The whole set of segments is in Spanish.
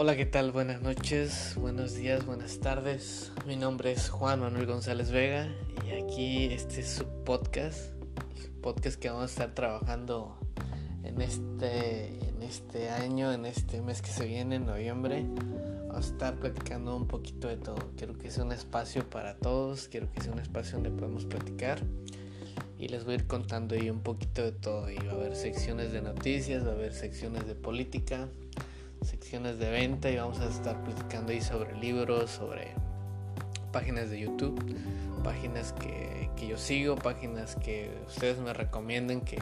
Hola, ¿qué tal? Buenas noches, buenos días, buenas tardes. Mi nombre es Juan Manuel González Vega y aquí este es su podcast, podcast que vamos a estar trabajando en este, en este año, en este mes que se viene, en noviembre. Vamos a estar platicando un poquito de todo. Quiero que sea un espacio para todos, quiero que sea un espacio donde podemos platicar y les voy a ir contando ahí un poquito de todo. Y va a haber secciones de noticias, va a haber secciones de política secciones de venta y vamos a estar platicando ahí sobre libros, sobre páginas de YouTube, páginas que, yo sigo, páginas que ustedes me recomienden, que,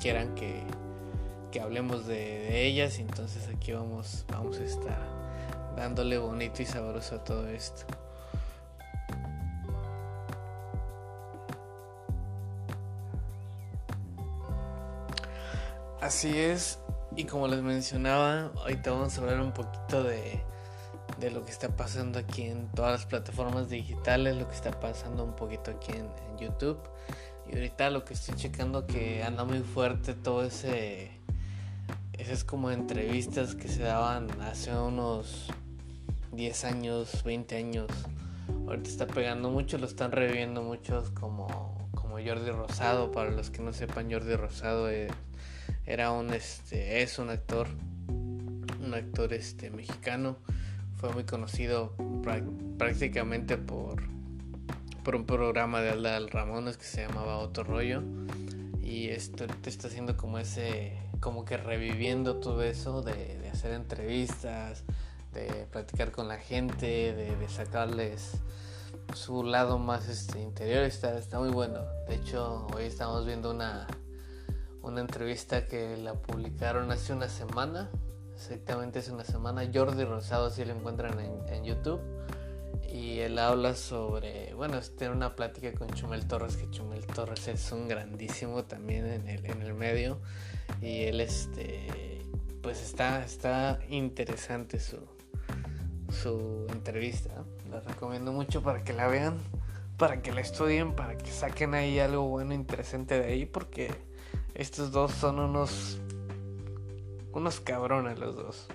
quieran que, hablemos de, ellas. Y entonces aquí vamos, vamos a estar dándole bonito y sabroso a todo esto. Así es, y como les mencionaba, ahorita vamos a hablar un poquito de, lo que está pasando aquí en todas las plataformas digitales, lo que está pasando un poquito aquí en, YouTube. Y ahorita lo que estoy checando que anda muy fuerte todo ese... Esas como entrevistas que se daban hace unos 10 años, 20 años. Ahorita está pegando mucho, lo están reviviendo muchos como, como Jordi Rosado. Para los que no sepan, Jordi Rosado es era un este es un actor un actor este mexicano. Fue muy conocido prácticamente por por un programa de Alda Ramones que se llamaba Otro Rollo. Y esto te está haciendo como ese como que reviviendo todo eso de, hacer entrevistas de platicar con la gente de, de sacarles su lado más este interior. Está, está muy bueno. De hecho hoy estamos viendo una una entrevista que la publicaron hace una semana, exactamente hace una semana. Jordi Rosado, si lo encuentran en, YouTube. Y él habla sobre, bueno, tiene una plática con Chumel Torres, que Chumel Torres es un grandísimo también en el, en el medio. Y él, este, pues está, está interesante su, su entrevista. La recomiendo mucho para que la vean, para que la estudien, para que saquen ahí algo bueno, interesante de ahí, porque estos dos son unos. unos cabrones los dos.